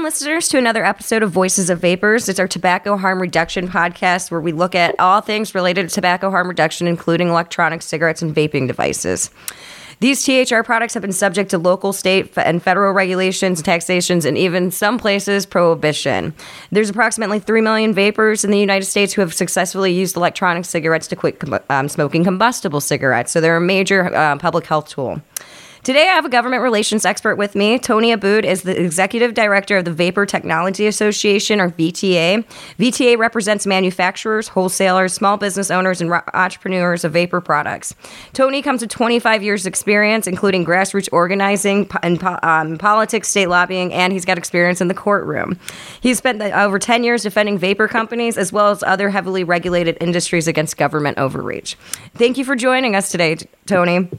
Welcome, listeners, to another episode of Voices of Vapers. It's our tobacco harm reduction podcast where we look at all things related to tobacco harm reduction, including electronic cigarettes and vaping devices. These THR products have been subject to local, state, and federal regulations, taxations, and even some places prohibition. There's approximately 3 million vapers in the United States who have successfully used electronic cigarettes to quit um, smoking combustible cigarettes, so they're a major uh, public health tool. Today, I have a government relations expert with me. Tony Abboud is the executive director of the Vapor Technology Association, or VTA. VTA represents manufacturers, wholesalers, small business owners, and entrepreneurs of vapor products. Tony comes with 25 years' experience, including grassroots organizing and um, politics, state lobbying, and he's got experience in the courtroom. He's spent over 10 years defending vapor companies as well as other heavily regulated industries against government overreach. Thank you for joining us today, Tony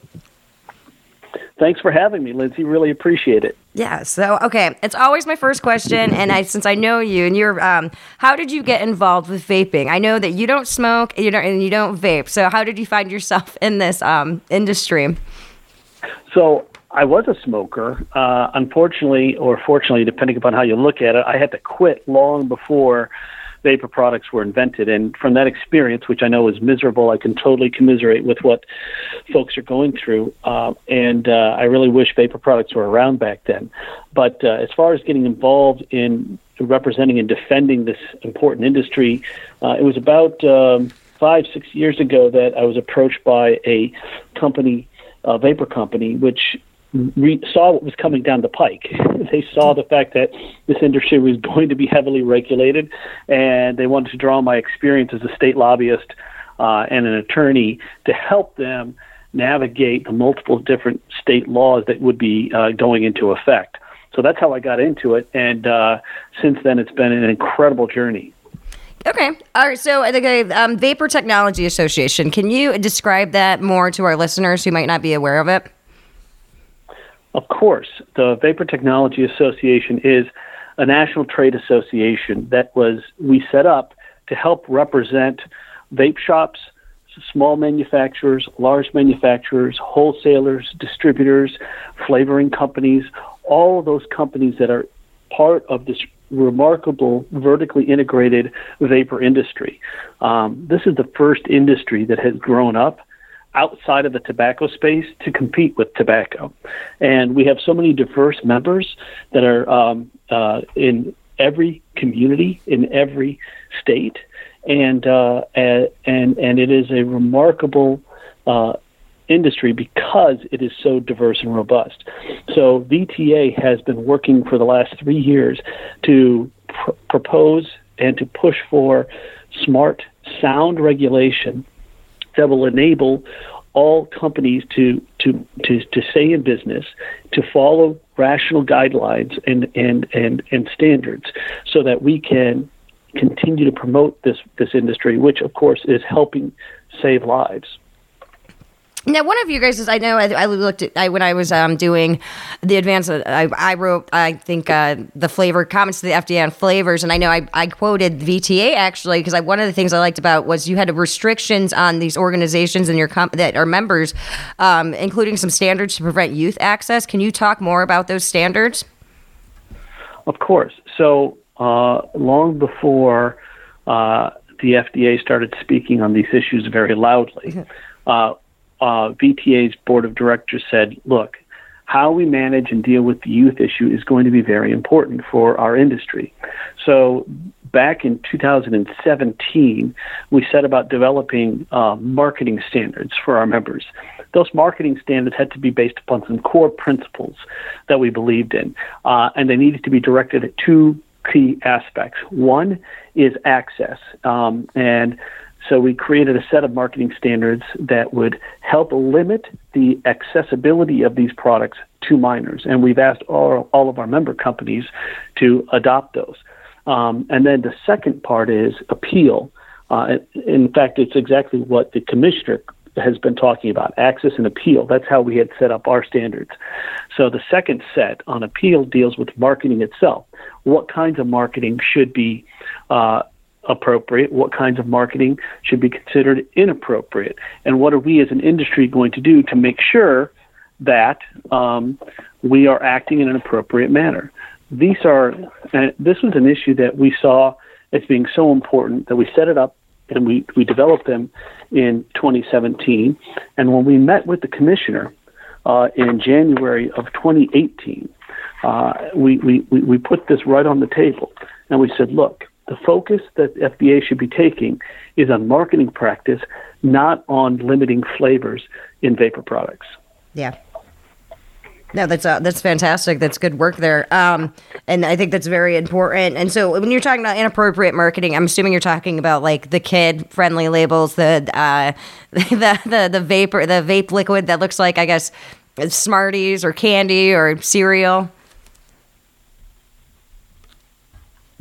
thanks for having me, Lindsay. Really appreciate it. Yeah. So, okay, it's always my first question, and I since I know you and you're, um, how did you get involved with vaping? I know that you don't smoke, you don't, and you don't vape. So, how did you find yourself in this um, industry? So, I was a smoker. Uh, unfortunately, or fortunately, depending upon how you look at it, I had to quit long before vapor products were invented. And from that experience, which I know is miserable, I can totally commiserate with what folks are going through. Uh, and uh, I really wish vapor products were around back then. But uh, as far as getting involved in representing and defending this important industry, uh, it was about um, five, six years ago that I was approached by a company, a vapor company, which re- saw what was coming down the pike. they saw the fact that this industry was going to be heavily regulated, and they wanted to draw on my experience as a state lobbyist uh, and an attorney to help them navigate the multiple different state laws that would be uh, going into effect. So that's how I got into it, and uh, since then it's been an incredible journey. Okay. All right. So the um, Vapor Technology Association, can you describe that more to our listeners who might not be aware of it? Of course, the Vapor Technology Association is a national trade association that was we set up to help represent vape shops, small manufacturers, large manufacturers, wholesalers, distributors, flavoring companies, all of those companies that are part of this remarkable vertically integrated vapor industry. Um, this is the first industry that has grown up outside of the tobacco space to compete with tobacco. And we have so many diverse members that are um, uh, in every community, in every state, and uh, and and it is a remarkable. Uh, industry because it is so diverse and robust. So VTA has been working for the last three years to pr- propose and to push for smart, sound regulation that will enable all companies to to to to stay in business, to follow rational guidelines and and and and standards, so that we can continue to promote this this industry, which of course is helping save lives. Now, one of you guys is I know I, I looked at I, when I was um, doing the advance. Uh, I, I wrote I think uh, the flavor comments to the FDA on flavors, and I know I, I quoted VTA actually because one of the things I liked about was you had restrictions on these organizations and your comp- that are members, um, including some standards to prevent youth access. Can you talk more about those standards? Of course. So uh, long before uh, the FDA started speaking on these issues very loudly. Uh, uh, VTA's board of directors said, look, how we manage and deal with the youth issue is going to be very important for our industry. So back in 2017, we set about developing uh, marketing standards for our members. Those marketing standards had to be based upon some core principles that we believed in, uh, and they needed to be directed at two key aspects. One is access, um, and so we created a set of marketing standards that would help limit the accessibility of these products to minors. And we've asked all, all of our member companies to adopt those. Um, and then the second part is appeal. Uh, in fact, it's exactly what the commissioner has been talking about access and appeal. That's how we had set up our standards. So the second set on appeal deals with marketing itself. What kinds of marketing should be uh, appropriate? What kinds of marketing should be considered inappropriate? And what are we as an industry going to do to make sure that um, we are acting in an appropriate manner? These are, this was an issue that we saw as being so important that we set it up and we, we developed them in 2017. And when we met with the commissioner uh, in January of 2018, uh, we, we, we put this right on the table and we said, look, the focus that FDA should be taking is on marketing practice, not on limiting flavors in vapor products. Yeah. No, that's uh, that's fantastic. That's good work there. Um, and I think that's very important. And so when you're talking about inappropriate marketing, I'm assuming you're talking about like the kid friendly labels, the uh, the the the vapor, the vape liquid that looks like I guess Smarties or candy or cereal.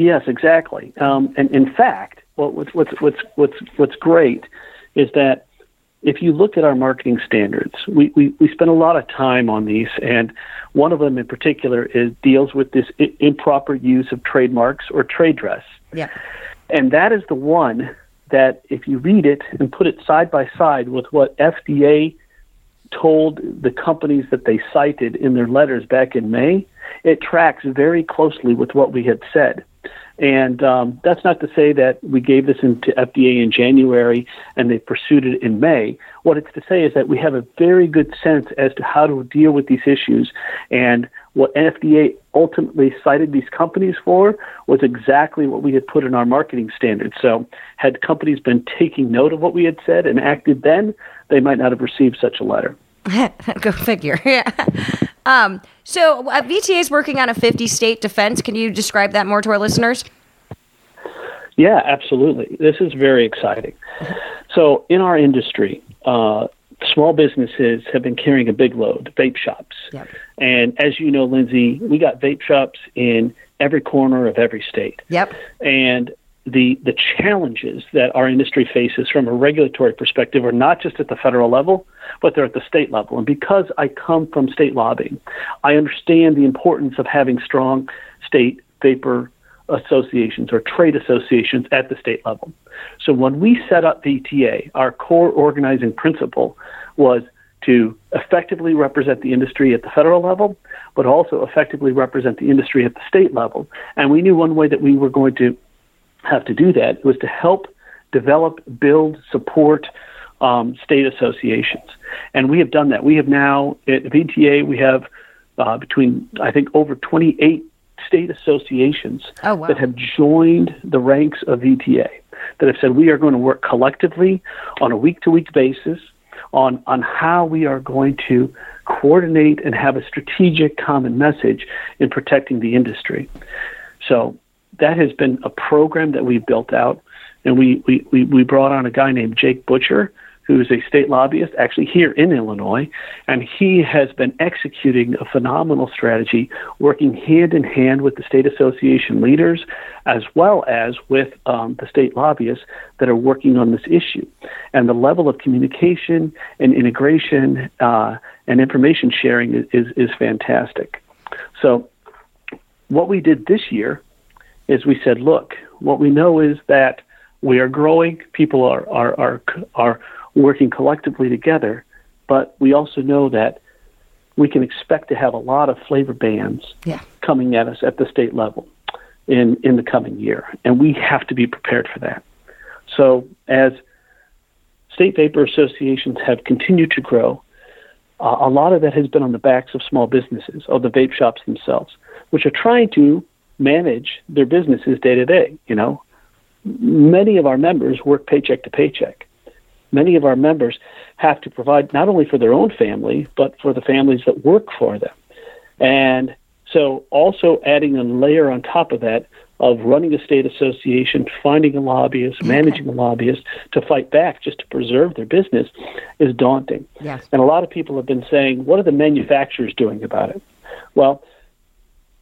Yes, exactly. Um, and in fact, what's what's what's what's what's great is that if you look at our marketing standards, we, we, we spend a lot of time on these, and one of them in particular is deals with this I- improper use of trademarks or trade dress. Yeah. And that is the one that, if you read it and put it side by side with what FDA told the companies that they cited in their letters back in May, it tracks very closely with what we had said. And um, that's not to say that we gave this into FDA in January and they pursued it in May. What it's to say is that we have a very good sense as to how to deal with these issues. And what FDA ultimately cited these companies for was exactly what we had put in our marketing standards. So, had companies been taking note of what we had said and acted then, they might not have received such a letter. Go figure. Yeah. Um, so uh, VTA is working on a 50 state defense. Can you describe that more to our listeners? Yeah, absolutely. This is very exciting. So, in our industry, uh, small businesses have been carrying a big load, vape shops. Yep. And as you know, Lindsay, we got vape shops in every corner of every state. Yep. And the the challenges that our industry faces from a regulatory perspective are not just at the federal level, but they're at the state level. And because I come from state lobbying, I understand the importance of having strong state vapor associations or trade associations at the state level. So when we set up VTA, our core organizing principle was to effectively represent the industry at the federal level, but also effectively represent the industry at the state level. And we knew one way that we were going to have to do that was to help develop, build, support um, state associations. And we have done that. We have now, at VTA, we have uh, between, I think, over 28 state associations oh, wow. that have joined the ranks of VTA that have said we are going to work collectively on a week to week basis on, on how we are going to coordinate and have a strategic common message in protecting the industry. So that has been a program that we've built out. And we, we, we, we brought on a guy named Jake Butcher, who is a state lobbyist actually here in Illinois, and he has been executing a phenomenal strategy, working hand in hand with the state association leaders as well as with um, the state lobbyists that are working on this issue. And the level of communication and integration uh, and information sharing is, is, is fantastic. So, what we did this year is we said, look, what we know is that we are growing, people are, are, are, are working collectively together. But we also know that we can expect to have a lot of flavor bans yeah. coming at us at the state level in, in the coming year. And we have to be prepared for that. So, as state vapor associations have continued to grow, uh, a lot of that has been on the backs of small businesses, or the vape shops themselves, which are trying to manage their businesses day to day. You know, many of our members work paycheck to paycheck many of our members have to provide not only for their own family, but for the families that work for them. And so, also adding a layer on top of that of running a state association, finding a lobbyist, managing a lobbyist to fight back just to preserve their business is daunting. Yes. And a lot of people have been saying, what are the manufacturers doing about it? Well,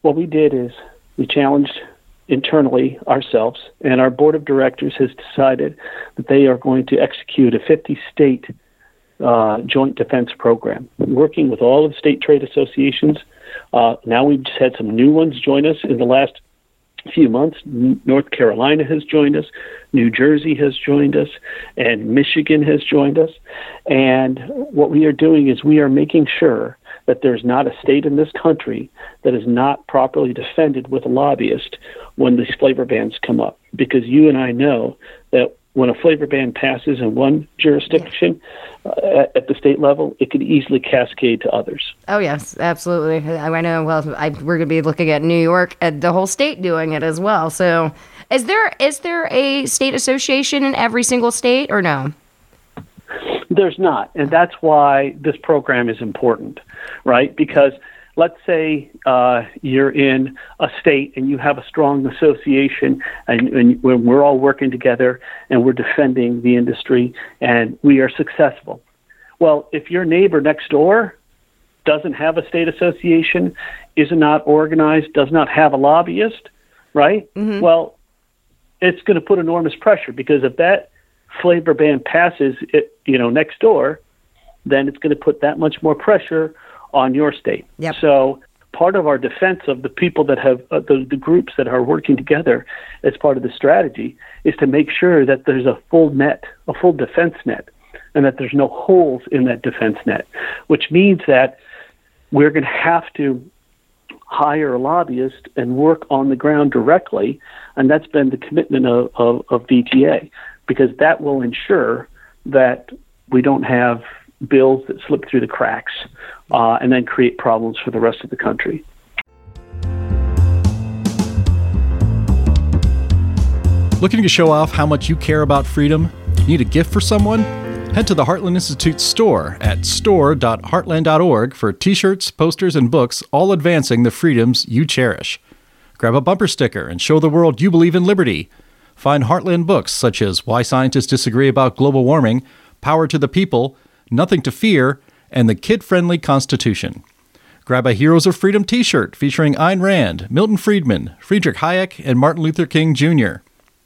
what we did is we challenged internally ourselves, and our board of directors has decided that they are going to execute a 50 state uh, joint defense program, working with all of the state trade associations. Uh, now we've just had some new ones join us in the last few months. North Carolina has joined us, New Jersey has joined us, and Michigan has joined us. And what we are doing is we are making sure that there's not a state in this country that is not properly defended with a lobbyist when these flavor bans come up. Because you and I know that when a flavor ban passes in one jurisdiction uh, at the state level, it could easily cascade to others. Oh yes, absolutely. I know. Well, I, we're going to be looking at New York and the whole state doing it as well. So, is there is there a state association in every single state or no? There's not, and that's why this program is important, right? Because let's say uh, you're in a state and you have a strong association and, and we're all working together and we're defending the industry and we are successful. Well, if your neighbor next door doesn't have a state association, is not organized, does not have a lobbyist, right? Mm-hmm. Well, it's going to put enormous pressure because if that flavor ban passes, it, you know, next door, then it's going to put that much more pressure on your state. Yep. So part of our defense of the people that have uh, the, the groups that are working together as part of the strategy is to make sure that there's a full net, a full defense net, and that there's no holes in that defense net, which means that we're going to have to hire a lobbyist and work on the ground directly, and that's been the commitment of, of, of VTA because that will ensure that we don't have bills that slip through the cracks uh, and then create problems for the rest of the country. Looking to show off how much you care about freedom? Need a gift for someone? Head to the Heartland Institute store at store.heartland.org for t shirts, posters, and books, all advancing the freedoms you cherish. Grab a bumper sticker and show the world you believe in liberty. Find Heartland books such as Why Scientists Disagree About Global Warming, Power to the People, Nothing to Fear, and the kid friendly Constitution. Grab a Heroes of Freedom t shirt featuring Ayn Rand, Milton Friedman, Friedrich Hayek, and Martin Luther King Jr.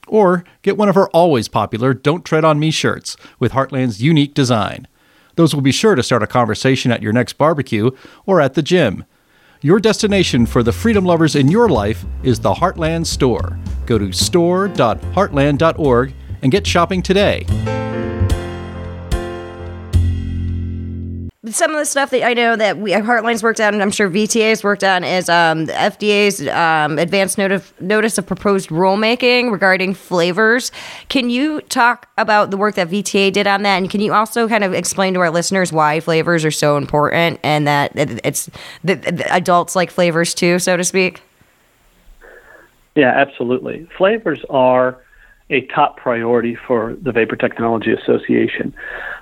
Or get one of our always popular Don't Tread on Me shirts with Heartland's unique design. Those will be sure to start a conversation at your next barbecue or at the gym. Your destination for the freedom lovers in your life is the Heartland Store. Go to store.heartland.org and get shopping today. Some of the stuff that I know that we Heartland's worked on, and I'm sure VTA's worked on, is um, the FDA's um, advanced notif- notice of proposed rulemaking regarding flavors. Can you talk about the work that VTA did on that, and can you also kind of explain to our listeners why flavors are so important and that it's the adults like flavors too, so to speak? Yeah, absolutely. Flavors are a top priority for the Vapor Technology Association.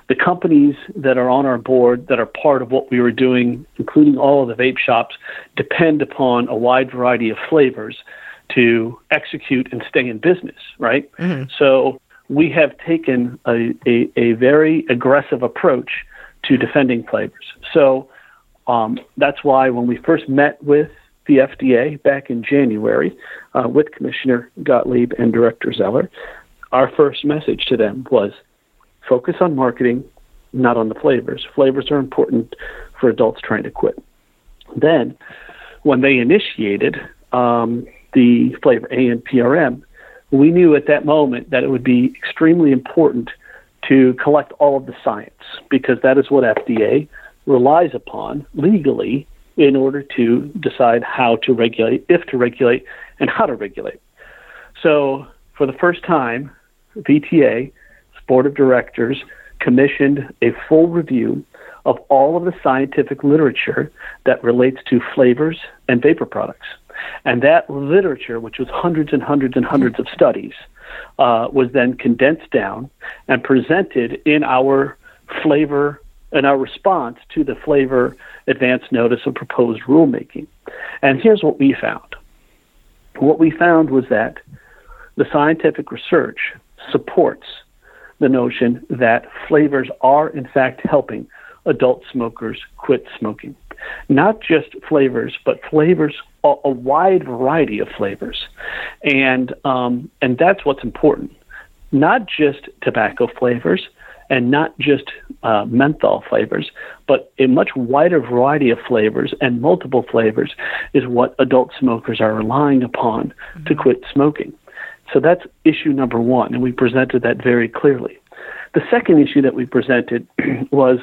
The companies that are on our board that are part of what we were doing, including all of the vape shops, depend upon a wide variety of flavors to execute and stay in business, right? Mm-hmm. So we have taken a, a, a, very aggressive approach to defending flavors. So um, that's why when we first met with the FDA back in January uh, with Commissioner Gottlieb and Director Zeller, our first message to them was focus on marketing, not on the flavors. Flavors are important for adults trying to quit. Then, when they initiated um, the flavor ANPRM, we knew at that moment that it would be extremely important to collect all of the science because that is what FDA relies upon legally in order to decide how to regulate, if to regulate, and how to regulate. So, for the first time, VTA, board of directors, commissioned a full review of all of the scientific literature that relates to flavors and vapor products. And that literature, which was hundreds and hundreds and hundreds of studies, uh, was then condensed down and presented in our flavor and our response to the flavor advance notice of proposed rulemaking. And here's what we found. What we found was that the scientific research supports the notion that flavors are, in fact, helping adult smokers quit smoking. Not just flavors, but flavors a wide variety of flavors, and um, and that's what's important. Not just tobacco flavors, and not just uh, menthol flavors, but a much wider variety of flavors and multiple flavors is what adult smokers are relying upon mm-hmm. to quit smoking. So that's issue number one, and we presented that very clearly. The second issue that we presented was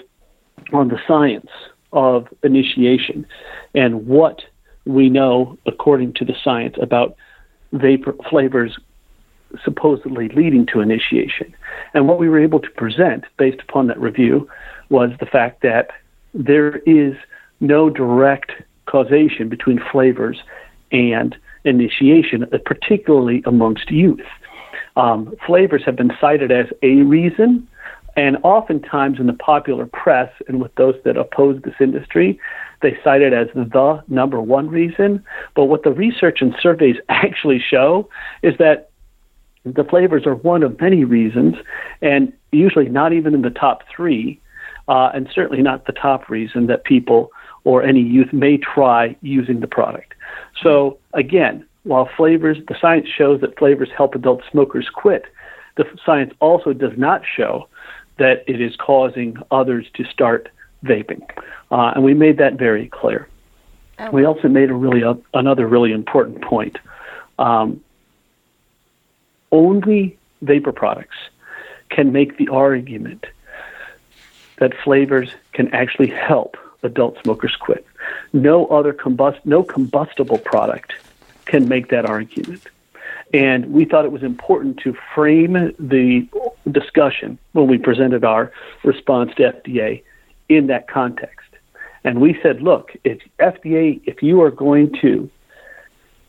on the science of initiation and what we know according to the science about vapor flavors supposedly leading to initiation. And what we were able to present based upon that review was the fact that there is no direct causation between flavors and initiation, particularly amongst youth. Um, flavors have been cited as a reason, and oftentimes in the popular press and with those that oppose this industry, they cite it as the number one reason. But what the research and surveys actually show is that the flavors are one of many reasons, and usually not even in the top three, uh, and certainly not the top reason that people or any youth may try using the product. So, again, while flavors, the science shows that flavors help adult smokers quit, the science also does not show that it is causing others to start vaping. Uh, and we made that very clear. Oh. We also made a really uh, another really important point. Um, only vapor products can make the argument that flavors can actually help adult smokers quit. No other combust no combustible product can make that argument. And we thought it was important to frame the discussion when we presented our response to FDA in that context. And we said, look, if FDA, if you are going to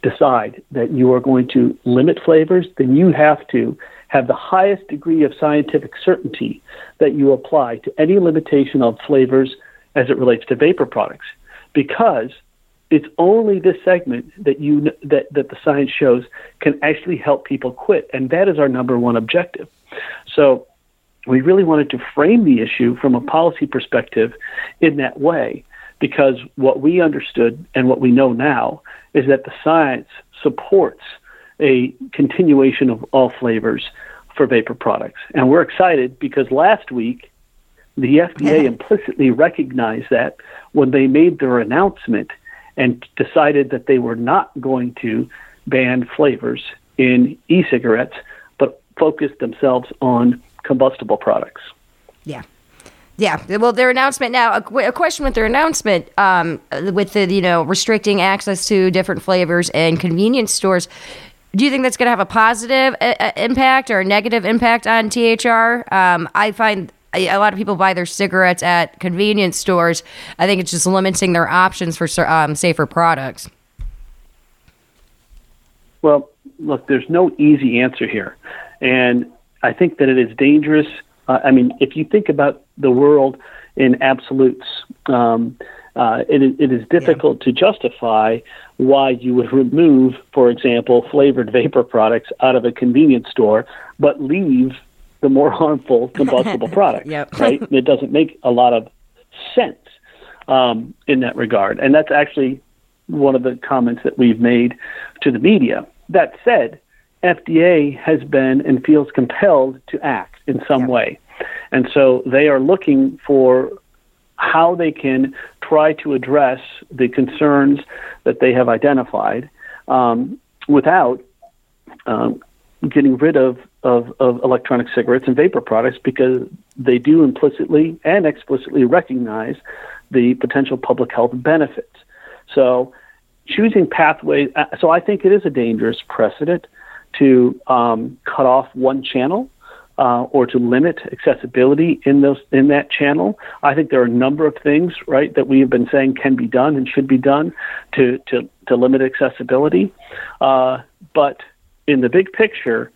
decide that you are going to limit flavors, then you have to have the highest degree of scientific certainty that you apply to any limitation of flavors as it relates to vapor products. Because it's only this segment that you that, that the science shows can actually help people quit. And that is our number one objective. So we really wanted to frame the issue from a policy perspective in that way because what we understood and what we know now is that the science supports a continuation of all flavors for vapor products. And we're excited because last week the FDA implicitly recognized that when they made their announcement and decided that they were not going to ban flavors in e cigarettes, but focused themselves on combustible products. Yeah. Yeah, well, their announcement now. A, a question with their announcement, um, with the you know restricting access to different flavors and convenience stores. Do you think that's going to have a positive uh, uh, impact or a negative impact on THR? Um, I find a lot of people buy their cigarettes at convenience stores. I think it's just limiting their options for um, safer products. Well, look, there's no easy answer here, and I think that it is dangerous. Uh, I mean, if you think about the world in absolutes, um, uh, it, it is difficult yeah. to justify why you would remove, for example, flavored vapor products out of a convenience store, but leave the more harmful combustible product. yep. right? it doesn't make a lot of sense um, in that regard, and that's actually one of the comments that we've made to the media. That said, FDA has been and feels compelled to act in some way. And so they are looking for how they can try to address the concerns that they have identified um, without um, getting rid of, of, of electronic cigarettes and vapor products because they do implicitly and explicitly recognize the potential public health benefits. So choosing pathways, uh, so I think it is a dangerous precedent to um, cut off one channel uh, or to limit accessibility in those in that channel. I think there are a number of things, right, that we have been saying can be done and should be done to to, to limit accessibility. Uh, but in the big picture,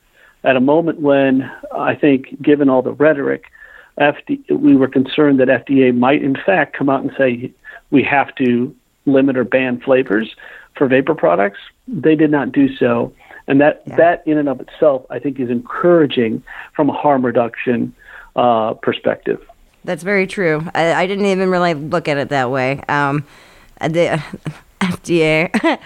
at a moment when I think, given all the rhetoric, FD, we were concerned that FDA might, in fact, come out and say we have to limit or ban flavors for vapor products. They did not do so. And that, yeah. that in and of itself, I think, is encouraging from a harm reduction uh, perspective. That's very true. I, I, didn't even really look at it that way. Um, the, FDA.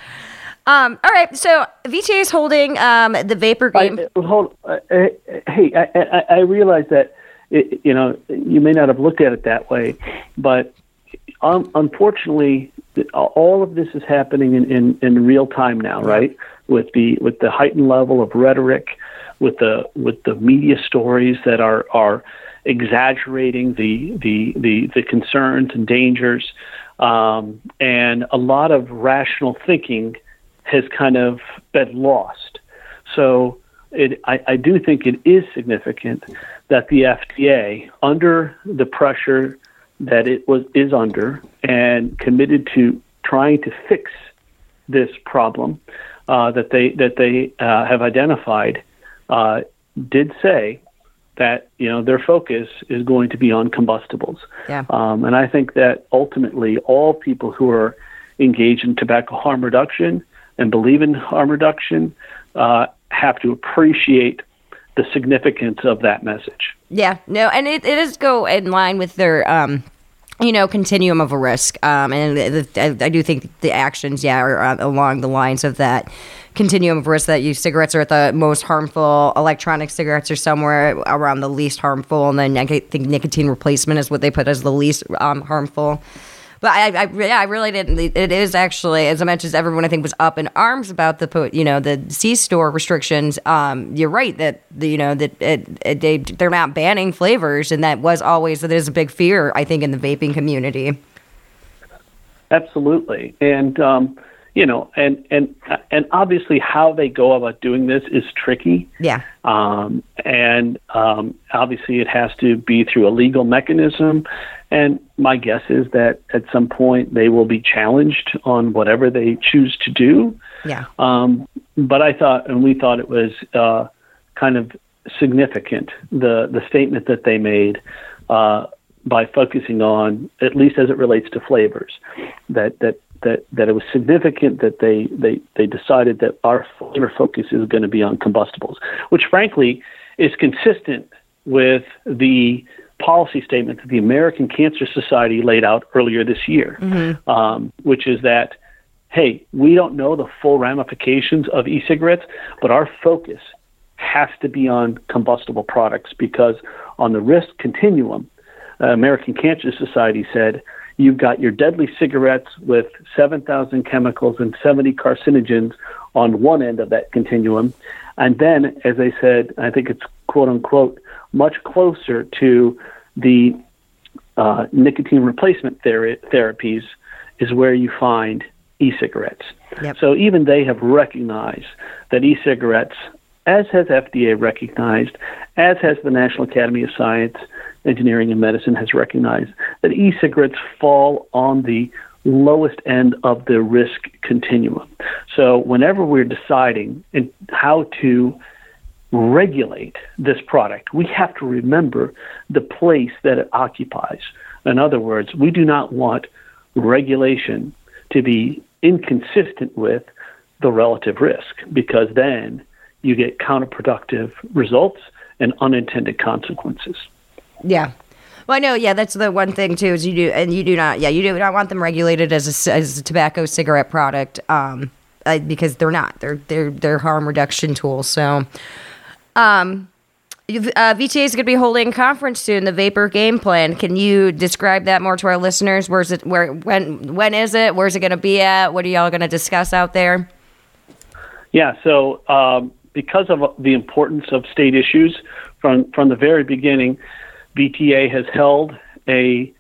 um, all right, so VTA is holding um, the vapor game. I, hold, uh, hey, I, I, I realize that it, you know you may not have looked at it that way, but um, unfortunately, all of this is happening in, in, in real time now, right? With the with the heightened level of rhetoric, with the with the media stories that are are exaggerating the the the, the concerns and dangers, um, and a lot of rational thinking has kind of been lost. So it, I, I do think it is significant that the FDA, under the pressure that it was is under, and committed to trying to fix this problem uh, that they that they uh, have identified, uh, did say that you know their focus is going to be on combustibles. Yeah. Um, and I think that ultimately all people who are engaged in tobacco harm reduction and believe in harm reduction uh, have to appreciate the significance of that message. Yeah, no, and it, it does go in line with their, um, you know, continuum of a risk. Um, and the, I, I do think the actions, yeah, are uh, along the lines of that continuum of risk that you cigarettes are at the most harmful, electronic cigarettes are somewhere around the least harmful, and then I think nicotine replacement is what they put as the least um, harmful. But I, I, yeah, I really didn't. It is actually, as I mentioned, everyone I think was up in arms about the, you know, the C store restrictions. Um, you're right that the, you know that it, it, they they're not banning flavors, and that was always that is a big fear I think in the vaping community. Absolutely, and um, you know, and and and obviously how they go about doing this is tricky. Yeah. Um, and um, obviously it has to be through a legal mechanism. And my guess is that at some point they will be challenged on whatever they choose to do. Yeah. Um, but I thought, and we thought it was uh, kind of significant the the statement that they made. Uh, by focusing on, at least as it relates to flavors, that that that that it was significant that they they they decided that our flavor focus is going to be on combustibles, which frankly is consistent with the policy statement that the American Cancer Society laid out earlier this year, mm-hmm. um, which is that hey, we don't know the full ramifications of e-cigarettes, but our focus has to be on combustible products because on the risk continuum, uh, American Cancer Society said you've got your deadly cigarettes with 7,000 chemicals and 70 carcinogens on one end of that continuum. And then, as I said, I think it's quote unquote much closer to the uh, nicotine replacement ther- therapies is where you find e-cigarettes. Yep. So even they have recognized that e-cigarettes, as has FDA recognized, as has the National Academy of Science, Engineering and Medicine has recognized that e cigarettes fall on the lowest end of the risk continuum. So, whenever we're deciding how to regulate this product, we have to remember the place that it occupies. In other words, we do not want regulation to be inconsistent with the relative risk because then you get counterproductive results and unintended consequences. Yeah. Well, I know. Yeah, that's the one thing too. Is you do, and you do not. Yeah, you do not want them regulated as a, as a tobacco cigarette product, um, uh, because they're not. They're they're they're harm reduction tools. So, um, uh, VTA is going to be holding a conference soon. The Vapor Game Plan. Can you describe that more to our listeners? Where's it? Where? When? When is it? Where's it going to be at? What are y'all going to discuss out there? Yeah. So, um, because of the importance of state issues from from the very beginning VTA has held a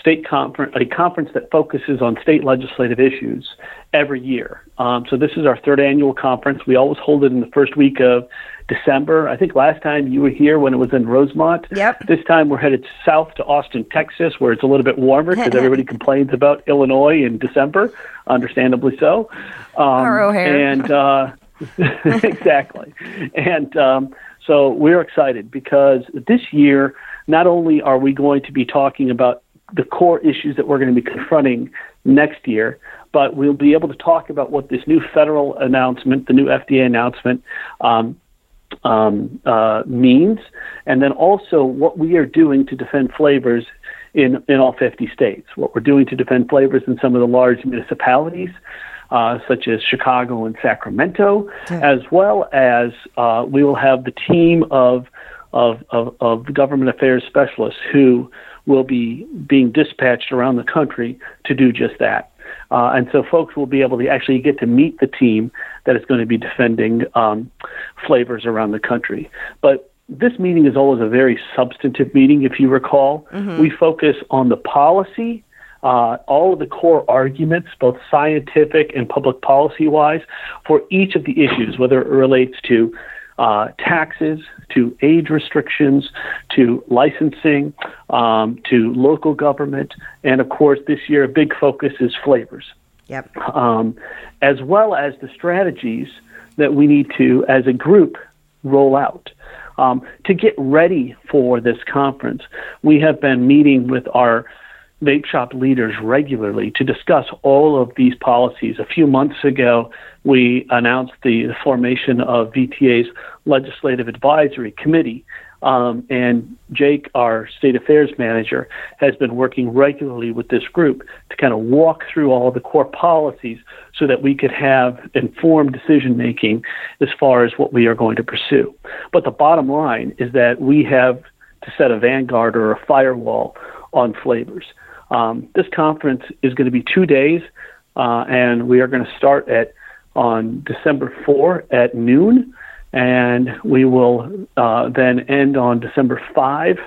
state conference, a conference that focuses on state legislative issues every year. Um, so this is our third annual conference. We always hold it in the first week of December. I think last time you were here when it was in Rosemont. Yep. This time we're headed south to Austin, Texas, where it's a little bit warmer because everybody complains about Illinois in December, understandably so. Um, and uh, exactly, and um, so we're excited because this year not only are we going to be talking about the core issues that we're going to be confronting next year, but we'll be able to talk about what this new federal announcement, the new FDA announcement, um, um, uh, means, and then also what we are doing to defend flavors in, in all 50 states. What we're doing to defend flavors in some of the large municipalities, uh, such as Chicago and Sacramento, as well as uh, we will have the team of, of, of, of government affairs specialists who will be being dispatched around the country to do just that. Uh, and so folks will be able to actually get to meet the team that is going to be defending um, flavors around the country. But this meeting is always a very substantive meeting, if you recall. Mm-hmm. We focus on the policy, uh, all of the core arguments, both scientific and public policy wise, for each of the issues, whether it relates to uh, taxes, to age restrictions, to licensing, um, to local government, and of course, this year a big focus is flavors. Yep. Um, as well as the strategies that we need to, as a group, roll out. Um, to get ready for this conference, we have been meeting with our vape shop leaders regularly to discuss all of these policies. A few months ago, we announced the formation of VTA's Legislative Advisory Committee. Um, and Jake, our state affairs manager, has been working regularly with this group to kind of walk through all the core policies so that we could have informed decision making as far as what we are going to pursue. But the bottom line is that we have to set a vanguard or a firewall on flavors. Um, this conference is going to be two days, uh, and we are going to start at on December 4 at noon, and we will uh, then end on December 5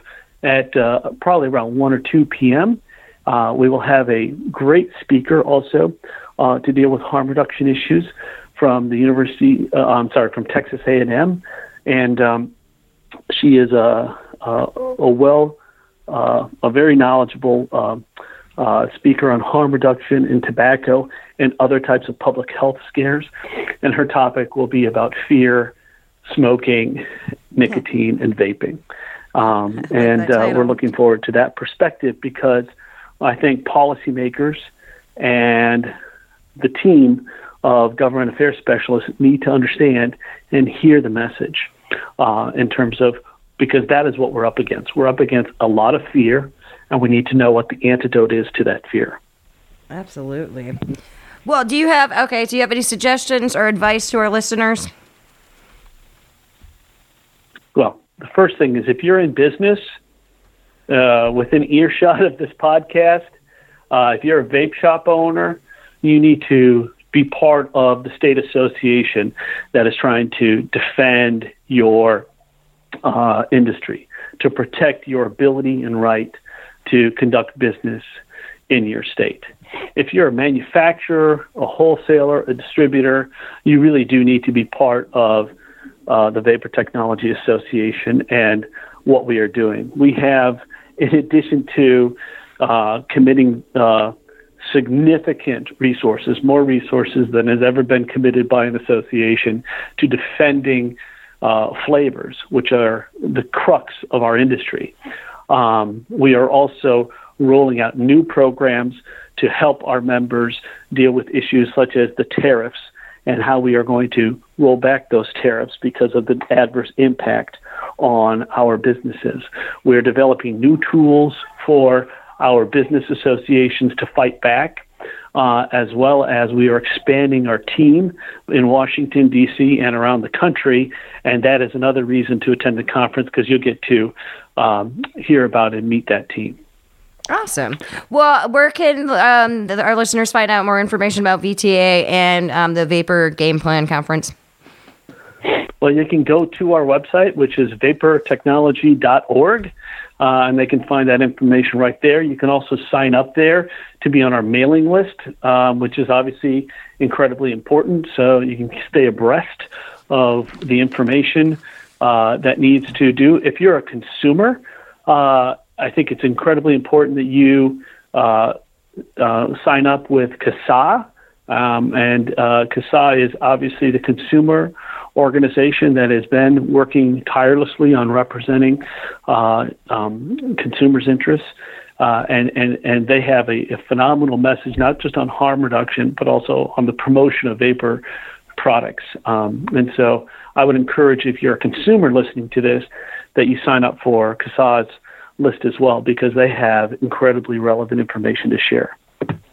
at uh, probably around 1 or 2 p.m. Uh, we will have a great speaker also uh, to deal with harm reduction issues from the University. Uh, I'm sorry, from Texas A&M, and um, she is a, a, a well uh, a very knowledgeable uh, uh, speaker on harm reduction in tobacco and other types of public health scares. And her topic will be about fear, smoking, nicotine, and vaping. Um, and uh, we're looking forward to that perspective because I think policymakers and the team of government affairs specialists need to understand and hear the message uh, in terms of because that is what we're up against. We're up against a lot of fear, and we need to know what the antidote is to that fear. Absolutely. Well, do you have okay? Do you have any suggestions or advice to our listeners? Well, the first thing is if you're in business uh, within earshot of this podcast, uh, if you're a vape shop owner, you need to be part of the state association that is trying to defend your uh, industry to protect your ability and right to conduct business in your state. If you're a manufacturer, a wholesaler, a distributor, you really do need to be part of uh, the Vapor Technology Association and what we are doing. We have, in addition to uh, committing uh, significant resources, more resources than has ever been committed by an association to defending uh, flavors, which are the crux of our industry. Um, we are also rolling out new programs to help our members deal with issues such as the tariffs and how we are going to roll back those tariffs because of the adverse impact on our businesses. We're developing new tools for our business associations to fight back uh, as well as we are expanding our team in Washington, D.C., and around the country. And that is another reason to attend the conference because you'll get to um, hear about and meet that team. Awesome. Well, where can um, our listeners find out more information about VTA and um, the Vapor Game Plan Conference? Well, you can go to our website, which is vaportechnology.org, uh, and they can find that information right there. You can also sign up there to be on our mailing list, um, which is obviously incredibly important, so you can stay abreast of the information uh, that needs to do. If you're a consumer, uh, I think it's incredibly important that you uh, uh, sign up with CASAA. Um, and uh, CASAA is obviously the consumer organization that has been working tirelessly on representing uh, um, consumers' interests. Uh, and, and, and they have a, a, phenomenal message, not just on harm reduction, but also on the promotion of vapor products. Um, and so I would encourage, if you're a consumer listening to this, that you sign up for CASAA's list as well because they have incredibly relevant information to share.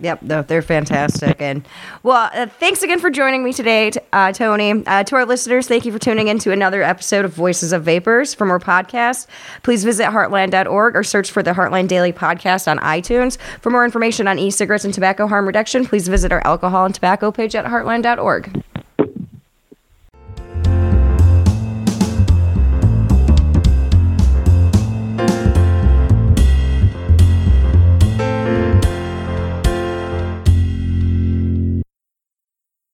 Yep, they're fantastic. And well, uh, thanks again for joining me today, uh, Tony. Uh, to our listeners, thank you for tuning in to another episode of Voices of Vapers. For more podcasts, please visit heartland.org or search for the Heartland Daily Podcast on iTunes. For more information on e cigarettes and tobacco harm reduction, please visit our alcohol and tobacco page at heartland.org.